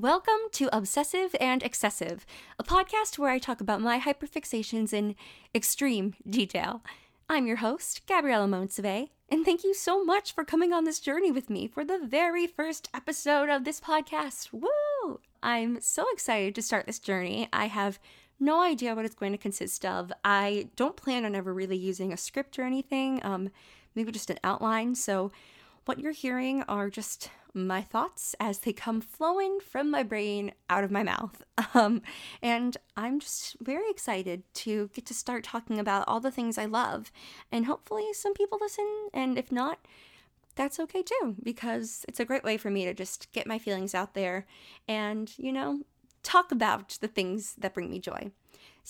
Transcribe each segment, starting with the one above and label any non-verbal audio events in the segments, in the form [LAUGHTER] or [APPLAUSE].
Welcome to Obsessive and Excessive, a podcast where I talk about my hyperfixations in extreme detail. I'm your host, Gabriela Moncivais, and thank you so much for coming on this journey with me for the very first episode of this podcast. Woo! I'm so excited to start this journey. I have no idea what it's going to consist of. I don't plan on ever really using a script or anything, um, maybe just an outline. So, what you're hearing are just my thoughts as they come flowing from my brain out of my mouth. [LAUGHS] Um, and I'm just very excited to get to start talking about all the things I love. And hopefully, some people listen. And if not, that's okay too, because it's a great way for me to just get my feelings out there and, you know, talk about the things that bring me joy.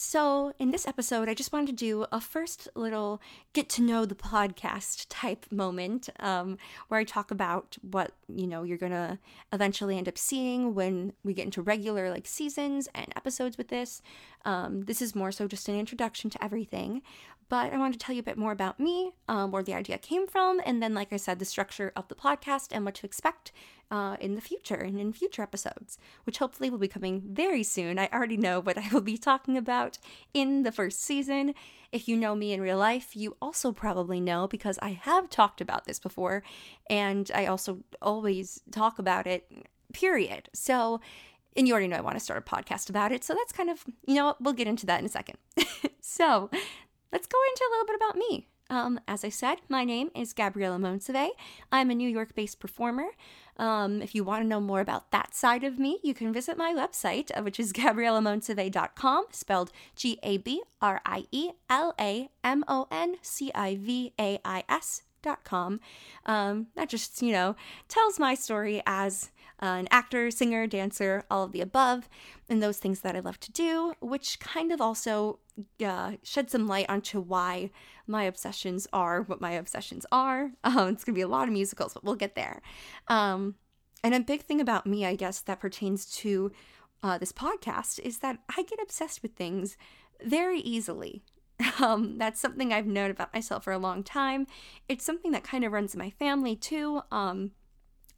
So, in this episode, I just wanted to do a first little get to know the podcast type moment um, where I talk about what, you know, you're going to eventually end up seeing when we get into regular like seasons and episodes with this. Um, this is more so just an introduction to everything. But I wanted to tell you a bit more about me, um, where the idea came from, and then, like I said, the structure of the podcast and what to expect uh, in the future and in future episodes, which hopefully will be coming very soon. I already know what I will be talking about in the first season. If you know me in real life, you also probably know because I have talked about this before, and I also always talk about it, period. So, and you already know I want to start a podcast about it. So that's kind of, you know we'll get into that in a second. [LAUGHS] so let's go into a little bit about me. Um, as I said, my name is Gabriela Moncivais. I'm a New York based performer. Um, if you want to know more about that side of me, you can visit my website, uh, which is gabrielamoncivais.com, spelled G A B R I E L A M O N C I V A I S com. Um, that just, you know, tells my story as uh, an actor, singer, dancer, all of the above, and those things that I love to do, which kind of also uh, shed some light onto why my obsessions are what my obsessions are. [LAUGHS] Um, it's going to be a lot of musicals, but we'll get there. Um, and a big thing about me, I guess, that pertains to uh, this podcast is that I get obsessed with things very easily. [LAUGHS] Um, that's something I've known about myself for a long time. It's something that kind of runs in my family too. Um,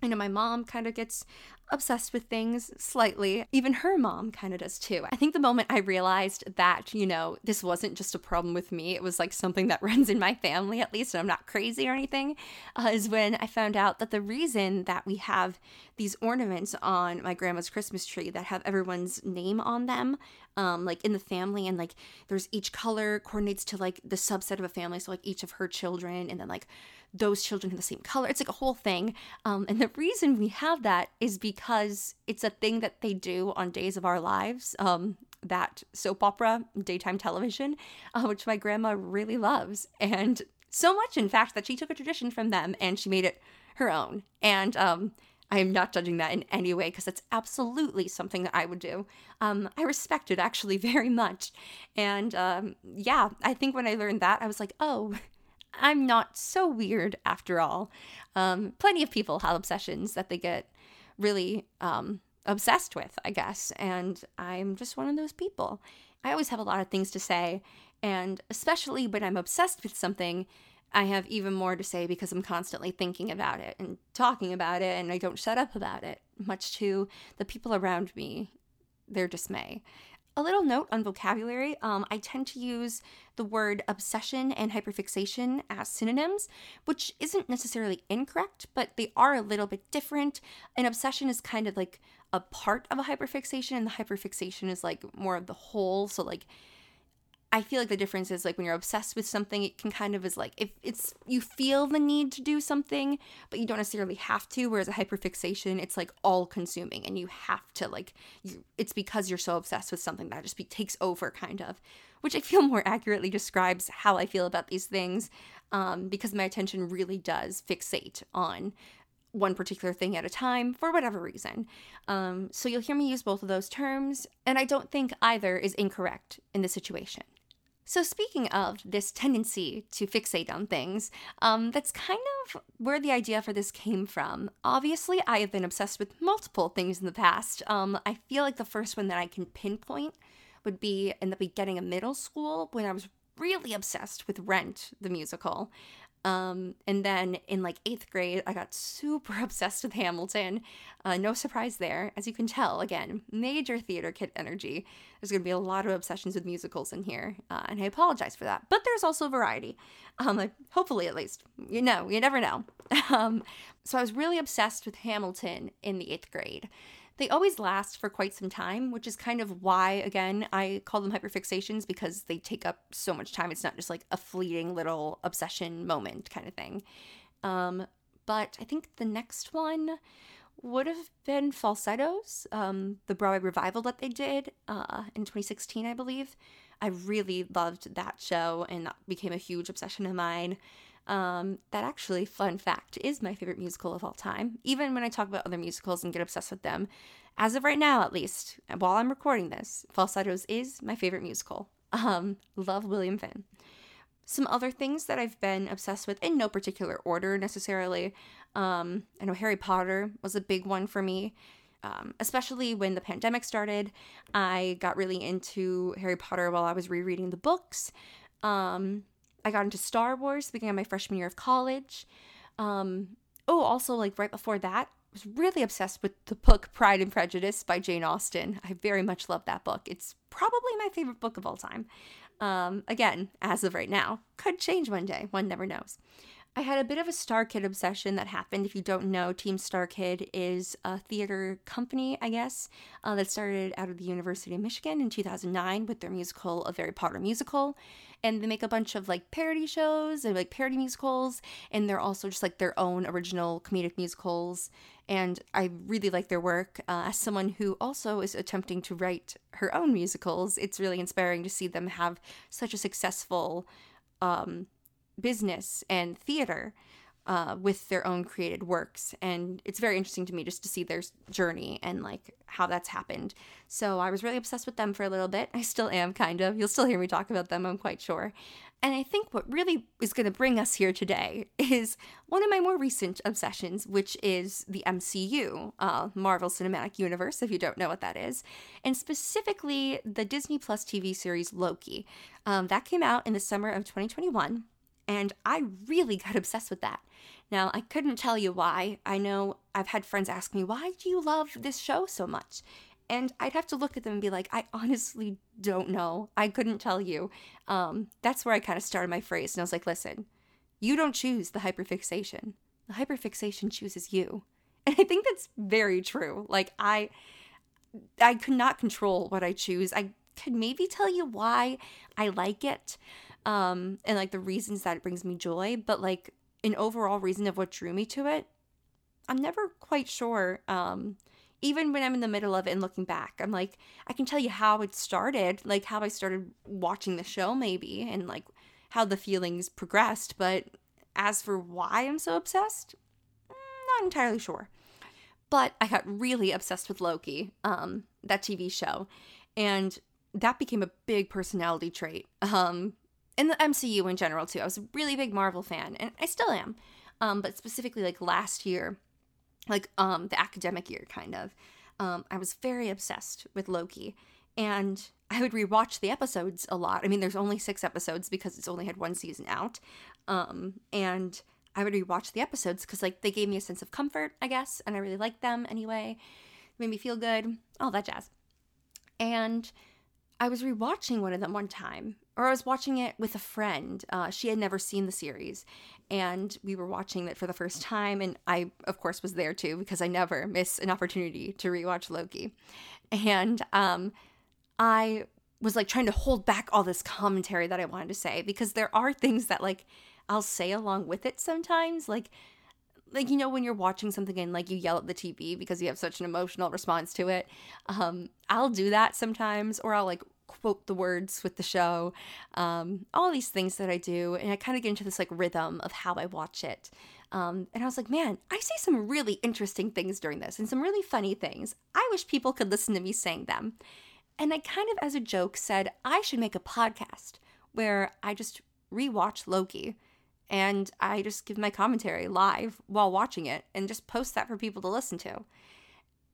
I know my mom kind of gets obsessed with things slightly. Even her mom kind of does too. I think the moment I realized that, you know, this wasn't just a problem with me, it was like something that [LAUGHS] runs in my family at least, and I'm not crazy or anything, uh, is when I found out that the reason that we have these ornaments on my grandma's Christmas tree that have everyone's name on them, um, like in the family, and like there's each color coordinates to like the subset of a family, so like each of her children, and then like those children have the same color. It's like a whole thing. Um, and the reason we have that is because it's a thing that they do on Days of Our Lives, um, that soap opera, daytime television, [LAUGHS] uh, which my grandma really loves. And so much, in fact, that she took a tradition from them and she made it her own. And um, I am not judging that in any way because it's absolutely something that I would do. Um, I respect it actually [LAUGHS] very much. And um, yeah, I think when I learned that, I was like, oh, [LAUGHS] I'm not so weird after all. Um, plenty of people have obsessions that they get really um, obsessed with, I guess, and I'm just one of those people. I always have a lot of things to say, and especially when I'm obsessed with something, I have even more to say because I'm constantly thinking about it and talking about it, and I don't shut up about it, much to the people around me, their dismay. A little note on vocabulary um, I tend to use the word obsession and hyperfixation as synonyms, which isn't necessarily incorrect, but they are a little bit different. An obsession is kind of like a part of a hyperfixation, and the hyperfixation is like more of the whole. So, like, I feel like the difference is like when you're obsessed with something, it can kind of is like if it's you feel the need to do something, but you don't necessarily have to. Whereas a hyperfixation, it's like all consuming, and you have to like you, it's because you're so obsessed with something that just be, takes over, kind of. Which I feel [LAUGHS] more accurately describes how I feel about these things, um, because my attention really does fixate on one particular thing at a time for whatever reason. Um, so you'll hear me use both of those terms, and I don't think either is incorrect in this situation. So, speaking of this tendency to fixate on things, um, that's kind of where the idea for this came from. Obviously, I have been obsessed with multiple things in the past. Um, I feel like the first one that I can pinpoint would be in the beginning of middle school when I was really obsessed with Rent, the musical. Um, and then in like eighth grade, I got super [LAUGHS] obsessed with Hamilton. Uh, no surprise there. As you can tell, again, major theater kid energy. There's going to be a lot of obsessions with musicals in here, uh, and I apologize for that. But there's also variety. Um, like, hopefully, at least. You know, you never know. [LAUGHS] Um, so I was really obsessed with Hamilton in the eighth grade. They always last for quite some time, which is kind of why, again, I call them hyperfixations because they take up so much time. It's not just like a fleeting little obsession moment kind of thing. Um, but I think the next one would have been Falsettos, um, the Broadway revival that they did uh, in 2016, I believe. I really loved that show, and that became a huge obsession of mine. Um, that actually, fun fact, is my favorite musical of all time. Even when I talk about other musicals and get obsessed with them, as of right now, at least, while I'm recording this, Falsettos is my favorite musical. Um, love William Finn. Some other things that I've been obsessed with in no particular order necessarily. Um, I know Harry Potter was a big one for me. Um, especially when the pandemic started, I got really into Harry Potter while I was rereading the books. Um, I got into Star Wars beginning my freshman year of college. Um, oh, also, like right before that, I was really obsessed with the book Pride and Prejudice by Jane Austen. I very much love that book. It's probably my favorite book of all time. Um, again, as of right now, could change one day. One never knows. I had a bit of a StarKid obsession that happened. If you don't know, Team StarKid is a theater company, I guess, uh, that started out of the University of Michigan in 2009 with their musical, A Very Potter Musical. And they make a bunch of like parody shows and like parody musicals. And they're also just like their own original comedic musicals. And I really like their work. Uh, as someone who also is attempting to write her own musicals, it's really inspiring to see them have such a successful. Um, business and theater uh, with their own created works. And it's very interesting to me just to see their journey and like how that's happened. So I was really obsessed with them for a little bit. [LAUGHS] I still am, kind of. You'll still hear me talk about them, I'm quite sure. And I think what really is going to bring us here today [LAUGHS] is one of my more recent obsessions, which is the MCU, uh, Marvel Cinematic Universe, if you don't know what that is, and specifically the Disney Plus TV series Loki. Um, that came out in the summer of 2021 and I really got [LAUGHS] obsessed with that. Now, I couldn't tell you why. I know I've had friends ask me, why do you love this show so much? And I'd have to look at them and be like, I honestly don't know. I couldn't tell you. Um, that's where I kind of started my phrase. And I was like, listen, you don't choose the hyperfixation. The hyperfixation chooses you. [LAUGHS] And I think that's very true. Like I I could not control what I choose. I could maybe tell you why I like it um, and like the reasons that it brings me joy, but like an overall reason of what drew me to it, I'm never quite sure. Um, even when I'm in the middle of it and looking back, I'm like, I can tell you how it started, like how I started watching the show, maybe, and like how the feelings progressed. But as for why I'm so obsessed, mm, not entirely sure. But I got really obsessed with Loki, um, that TV show, and that became a big personality trait. Um, and the MCU in general too. I was a really big Marvel fan, and I still am. Um, but specifically, like last year, like um, the academic year, kind of, um, I was very obsessed with Loki, and I would rewatch the episodes a lot. I mean, there's only six episodes because it's only had one season out, um, and I would rewatch the episodes because like they gave me a sense of comfort, I guess, and I really liked them anyway. Made me feel good, all that jazz. And I was rewatching one of them one time, or I was watching it with a friend. Uh, she had never seen the series, and we were watching it for the first time. And I, of course, was there too because I never miss an opportunity to rewatch Loki. And um, I was like trying to hold back all this commentary that I wanted to say because there are things that like I'll say along with it sometimes, like like you know when you're watching something and like you yell at the TV because you have such an emotional response to it. Um, I'll do that sometimes, or I'll like quote the words with the show. Um, all these things that I do, and I kind of get into this like rhythm of how I watch it. Um, and I was like, man, I say some really interesting things during this and some really funny things. I wish people could listen to me saying them. And I kind of, as a joke, said I should make a podcast where I just rewatch Loki and I just give my commentary live while watching it and just post that for people to listen to.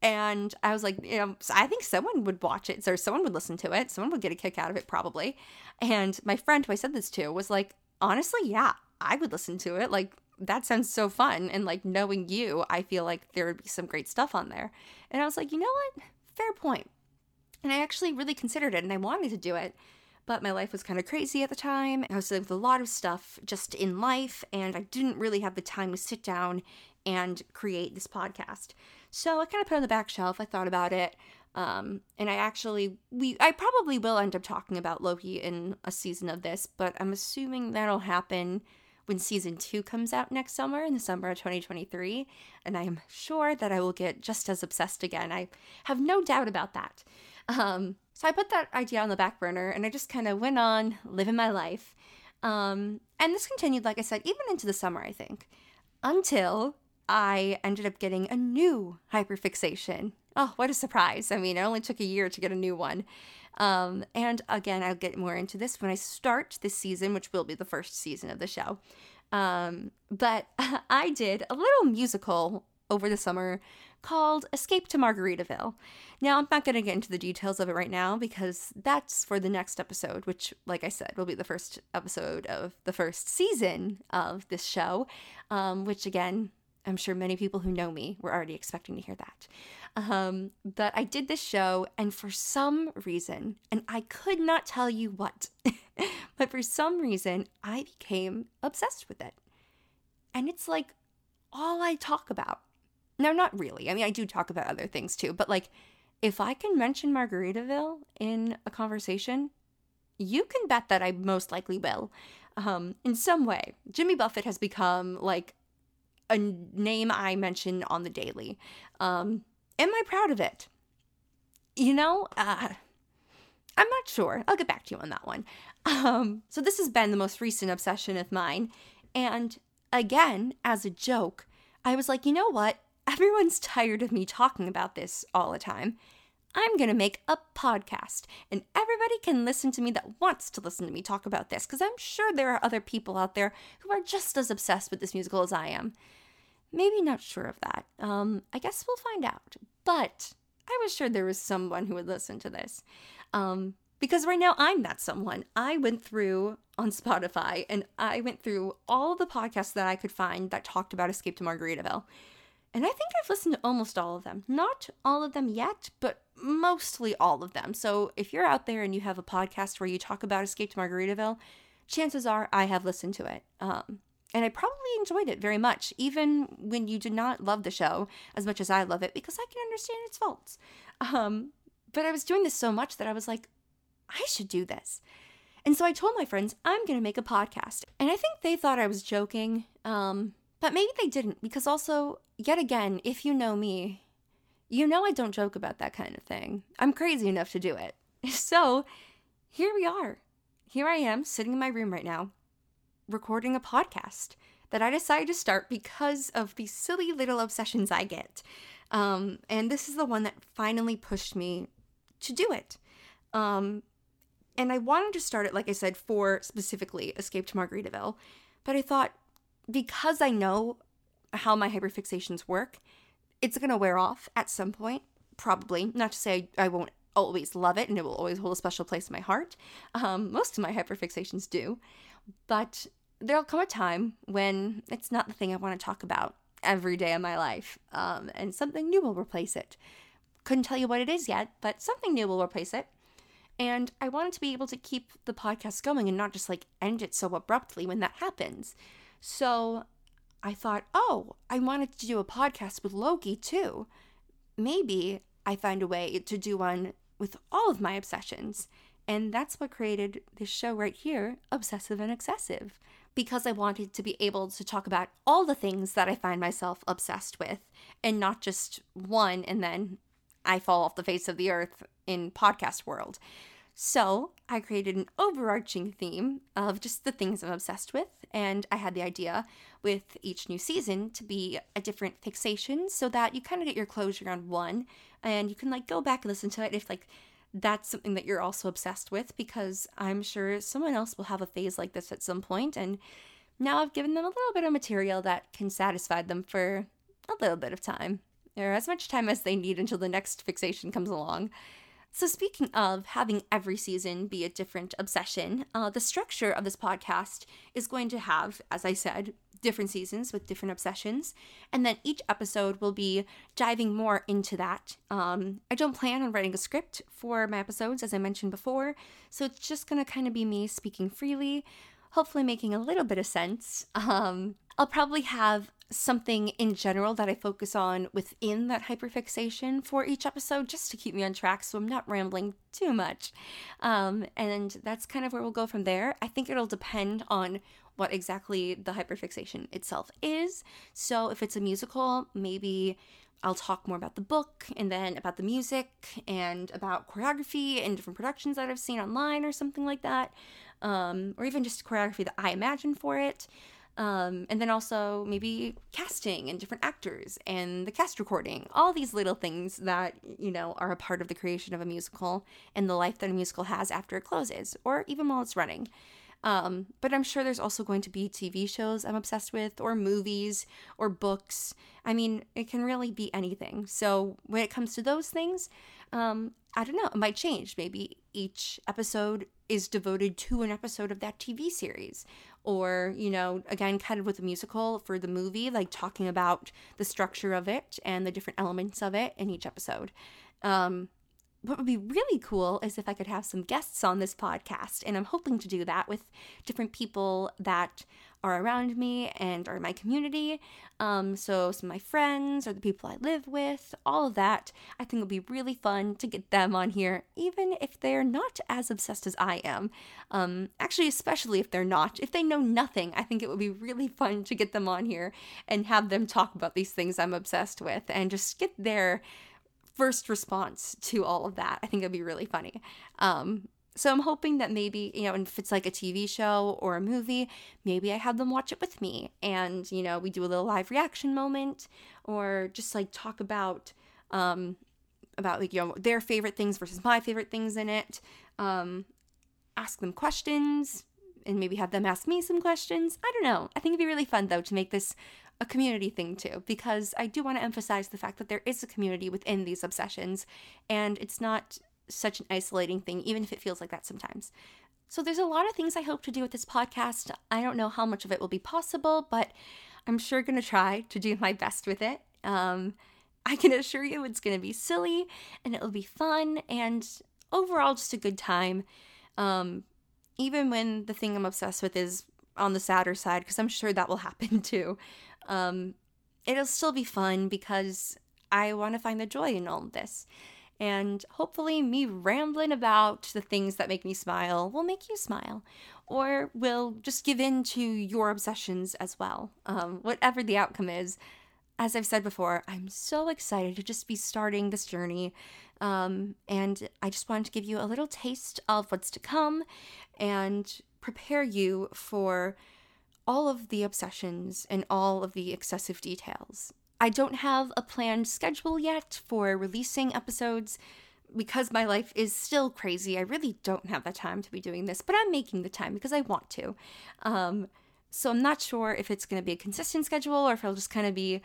And I was like, you know, I think someone would watch it, or someone would listen to it, someone would get a kick out of it, probably. And my friend who I said this to was like, honestly, yeah, I would listen to it. Like, that sounds so fun. And like knowing you, I feel like there would be some great stuff on there. And I was like, you know what? Fair point. And I actually really considered it and I wanted to do it. But my life was kind of crazy at the time. I was dealing with a lot of stuff just in life, and I didn't really have the time to sit down and create this podcast. So I kind of put it on the back shelf. I thought about it. Um, and I actually, we, I probably will end up talking about Loki in a season of this, but I'm assuming that'll happen when season two comes out next summer in the summer of 2023. And I am sure that I will get just as obsessed again. I have no doubt about that. Um, so I put that idea on the back burner and I just kind of went on living my life. Um, and this continued, like I said, even into the summer, I think, until I ended up getting a new hyperfixation. Oh, what a surprise. I mean, it only took a year to get a new one. Um, and again, I'll get more into this when I start this season, which will be the first season of the show. Um, but [LAUGHS] I did a little musical over the summer called Escape to Margaritaville. Now, I'm not going to get into the details of it right now because that's for the next episode, which, like I said, will be the first episode of the first season of this show, um, which, again, I'm sure many people who know me were already expecting to hear that. Um, but I did this show, and for some reason, and I could not tell you what, [LAUGHS] but for some reason, I became obsessed with it. And it's like all I talk about. No, not really. I mean, I do talk about other things too, but like if I can mention Margaritaville in a conversation, you can bet that I most likely will. Um, in some way, Jimmy Buffett has become like a name I mention on the daily. Um, am I proud of it? You know, uh, I'm not sure. I'll get back to you on that one. Um, so this has been the most recent obsession of mine, and again, as a joke, I was like, you know what? Everyone's tired of me talking about this all the time. I'm going to make a podcast, and everybody can listen to me that wants to listen to me talk about this, because I'm sure there are other people out there who are just as obsessed with this musical as I am. Maybe not sure of that. Um, I guess we'll find out. But I was sure there was someone who would listen to this. Um, because right now I'm that someone. I went through on Spotify and I went through all the podcasts that I could find that talked about Escape to Margaritaville. And I think I've listened to almost all of them. Not all of them yet, but mostly all of them. So if you're out there and you have a podcast where you talk about Escape to Margaritaville, chances are I have listened to it. Um, and I probably enjoyed it very much, even when you did not love the show as much as I love it, because I can understand its faults. Um, but I was doing this so much that I was like, I should do this. And so I told my friends, I'm going to make a podcast. And I think they thought I was joking, um, but maybe they didn't, because also, yet again, if you know me, you know I don't joke about that kind of thing. I'm crazy enough to do it. [LAUGHS] So here we are. Here I am sitting in my room right now, recording a podcast that I decided to start because of the silly little obsessions I get. Um, and this is the one that finally pushed me to do it. Um, and I wanted to start it, like I said, for specifically Escape to Margaritaville. But I thought, because I know how my hyperfixations work, it's going to wear off at some point, probably. Not to say I won't always love it and it will always hold a special place in my heart. Um, most of my hyperfixations do. But there'll come a time when it's not the thing I want to talk about every day of my life, um, and something new will replace it. Couldn't tell you what it is yet, but something new will replace it. And I wanted to be able to keep the podcast going and not just like end it so abruptly when that happens. So I thought, oh, I wanted to do a podcast with Loki too. Maybe I find a way to do one with all of my obsessions. And that's what created this show right here, Obsessive and Excessive because I wanted to be able to talk about all the things that I find myself obsessed with and not just one and then I fall off the face of the earth in podcast world. So, I created an overarching theme of just the things I'm obsessed with, and I had the idea with each new season to be a different fixation so that you kind of get your closure on one and you can like go back and listen to it if like that's something that you're also obsessed with because I'm sure someone else will have a phase like this at some point and now I've given them a little bit of material that can satisfy them for a little bit of time or as much time as they need until the next fixation comes along. So, speaking of having every season be a different obsession, uh, the structure of this podcast is going to have, as I said, different seasons with different obsessions. And then each episode will be diving more into that. Um, I don't plan on writing a script for my episodes, as I mentioned before. So it's just going to kind of be me speaking freely, hopefully making a little bit of sense. Um, I'll probably have something in general that I focus on within that hyperfixation for each episode just to keep me on track so I'm not rambling too much. Um, and that's kind of where we'll go from there. I think it'll depend on what exactly the hyperfixation itself is. So if it's a musical, maybe I'll talk more about the book and then about the music and about choreography and different productions that I've seen online or something like that. Um, or even just choreography that I imagine for it. Um, and then also maybe casting and different actors and the cast recording, all these little things that, you know, are a part of the creation of a musical and the life that a musical has after it closes or even while it's running. Um, but I'm sure there's also going to be TV shows I'm obsessed with, or movies, or books. I mean, it can really be anything. So when it comes to those things, um, I don't know, it might change. Maybe each episode is devoted to an episode of that TV series. Or, you know, again, kind of with a musical for the movie, like talking about the structure of it and the different elements of it in each episode. Um, what would be really cool is if I could have some guests on this podcast. And I'm hoping to do that with different people that are around me and are in my community. Um, so, some of my friends or the people I live with, all of that. I think it'll be really fun to get them on here, even if they're not as obsessed as I am. Um, actually, especially if they're not. If they know nothing, I think it would be really [LAUGHS] fun to get them on here and have them talk about these things I'm obsessed with and just get their first response to all of that. I think it'd be really funny. Um, so I'm hoping that maybe, you know, if it's like a TV show or a movie, maybe I have them watch it with me and, you know, we do a little live reaction moment or just like talk about um about like, you know, their favorite things versus my favorite things in it. Um ask them questions and maybe have them ask me some questions. I don't know. I think it'd be really fun though to make this a community thing too, because I do want to emphasize the fact that there is a community within these obsessions, and it's not such an isolating thing, even if it feels like that sometimes. So there's a lot of things I hope to do with this podcast. I don't know how much of it will be possible, but I'm sure going to try to do my best with it. Um, I can assure you it's going to be silly and it'll be fun and overall just a good time. Um, even when the thing I'm obsessed with is on the sadder side, because I'm sure that will [LAUGHS] happen too. Um, it'll still be fun because I want to find the joy in all of this. And hopefully, me rambling about the things that make me smile will make you smile, or will just give in to your obsessions as well. Um, whatever the outcome is, as I've said before, I'm so excited to just be starting this journey. Um, and I just wanted to give you a little taste of what's to come and prepare you for all of the obsessions and all of the excessive details. I don't have a planned schedule yet for releasing episodes because my life is still crazy. I really don't have the time to be doing this, but I'm making the time because I want to. Um, so I'm not sure if it's going to be a consistent schedule or if it'll just kind of be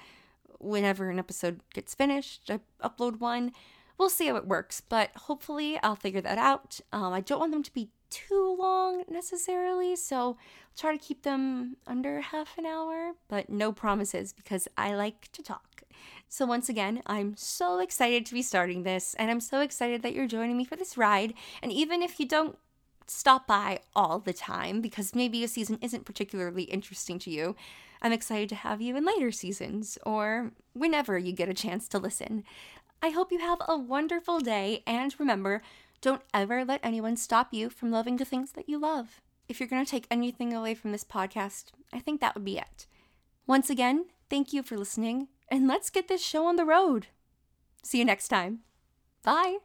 whenever an episode gets finished, I upload one. We'll see how it works, but hopefully I'll figure that out. Um, I don't want them to be too long necessarily, so I'll try to keep them under half an hour, but no promises because I like to talk. So, once again, I'm so excited to be starting this, and I'm so excited that you're joining me for this ride. And even if you don't stop by all the time, because maybe a season isn't particularly interesting to you, I'm excited to have you in later seasons or whenever you get a chance to listen. I hope you have a wonderful day, and remember, don't ever let anyone stop you from loving the things that you love. If you're going to take anything away from this podcast, I think that would be it. Once again, thank you for listening, and let's get this show on the road. See you next time. Bye.